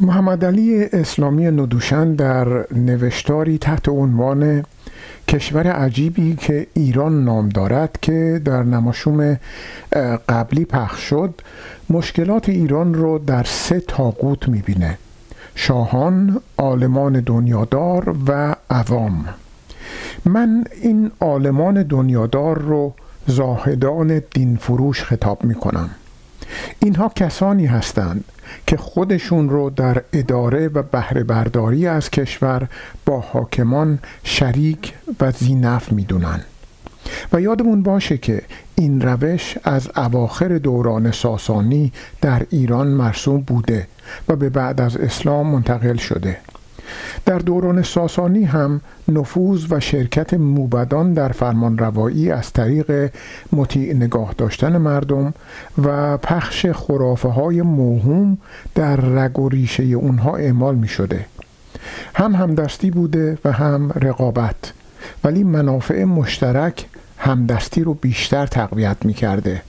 محمد علی اسلامی ندوشن در نوشتاری تحت عنوان کشور عجیبی که ایران نام دارد که در نماشوم قبلی پخش شد مشکلات ایران رو در سه تاقوت می‌بینه. شاهان، عالمان دنیادار و عوام. من این عالمان دنیادار رو زاهدان دین فروش خطاب می کنم اینها کسانی هستند که خودشون رو در اداره و بهره برداری از کشور با حاکمان شریک و زینف می‌دونن. و یادمون باشه که این روش از اواخر دوران ساسانی در ایران مرسوم بوده و به بعد از اسلام منتقل شده. در دوران ساسانی هم نفوذ و شرکت موبدان در فرمان روایی از طریق مطیع نگاه داشتن مردم و پخش خرافه های موهوم در رگ و ریشه اونها اعمال می شده هم همدستی بوده و هم رقابت ولی منافع مشترک همدستی رو بیشتر تقویت می کرده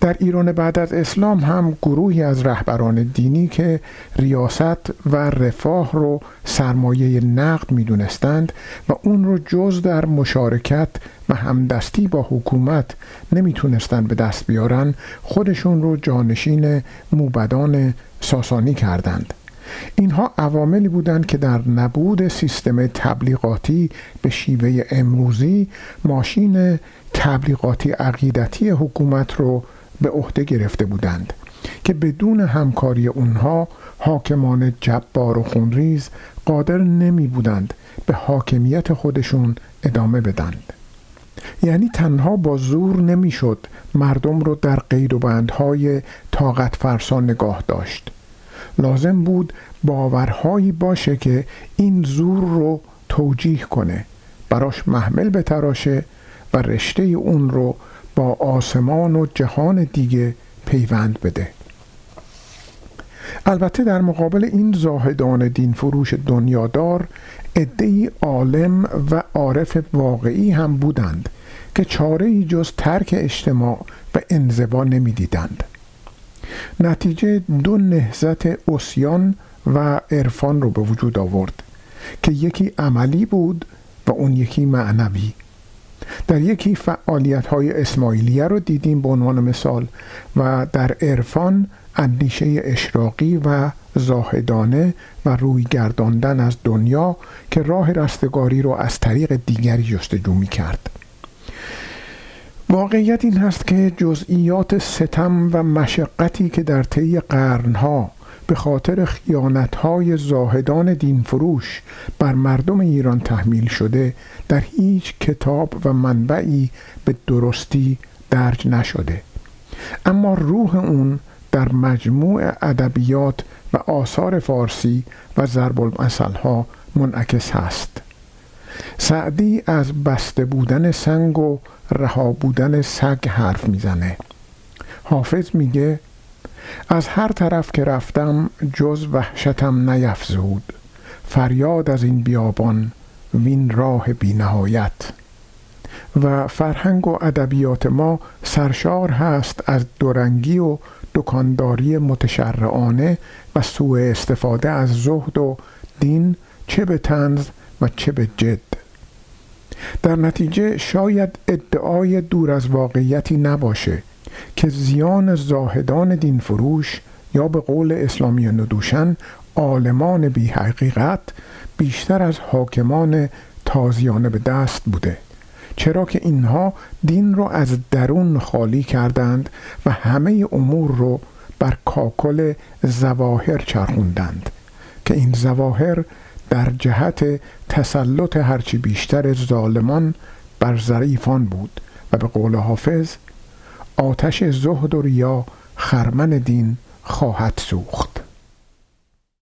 در ایران بعد از اسلام هم گروهی از رهبران دینی که ریاست و رفاه رو سرمایه نقد می دونستند و اون رو جز در مشارکت و همدستی با حکومت نمی‌تونستند به دست بیارن خودشون رو جانشین موبدان ساسانی کردند. اینها عواملی بودند که در نبود سیستم تبلیغاتی به شیوه امروزی ماشین تبلیغاتی عقیدتی حکومت رو به عهده گرفته بودند که بدون همکاری اونها حاکمان جبار و خونریز قادر نمی بودند به حاکمیت خودشون ادامه بدند. یعنی تنها با زور نمی‌شد مردم رو در قید و بندهای طاقت فرسان نگاه داشت. لازم بود باورهایی باشه که این زور رو توجیه کنه براش محمل به تراشه و رشته اون رو با آسمان و جهان دیگه پیوند بده البته در مقابل این زاهدان دین فروش دنیادار ادهی عالم و عارف واقعی هم بودند که چاره ای جز ترک اجتماع و انزوا نمی‌دیدند. نتیجه دو نهزت اسیان و عرفان رو به وجود آورد که یکی عملی بود و اون یکی معنوی در یکی فعالیت های اسماعیلیه رو دیدیم به عنوان مثال و در عرفان اندیشه اشراقی و زاهدانه و روی گرداندن از دنیا که راه رستگاری رو از طریق دیگری جستجو می کرد واقعیت این هست که جزئیات ستم و مشقتی که در طی قرنها به خاطر خیانتهای زاهدان دین فروش بر مردم ایران تحمیل شده در هیچ کتاب و منبعی به درستی درج نشده. اما روح اون در مجموع ادبیات و آثار فارسی و ضرب ها منعکس هست. سعدی از بسته بودن سنگ و رها بودن سگ حرف می‌زنه. حافظ میگه از هر طرف که رفتم جز وحشتم نیفزود. فریاد از این بیابان وین راه بینهایت. و فرهنگ و ادبیات ما سرشار هست از دورنگی و دکانداری متشرعانه و سوء استفاده از زهد و دین چه به تنز و چه به جد. در نتیجه شاید ادعای دور از واقعیتی نباشه که زیان زاهدان دین فروش یا به قول اسلامی ندوشن عالمان بی حقیقت بیشتر از حاکمان تازیانه به دست بوده. چرا که اینها دین رو از درون خالی کردند و همه امور رو بر کاکل زواهر چرخوندند که این زواهر در جهت تسلط هرچی بیشتر ظالمان بر ظریفان بود و به قول حافظ آتش زهد و ریا خرمن دین خواهد سوخت.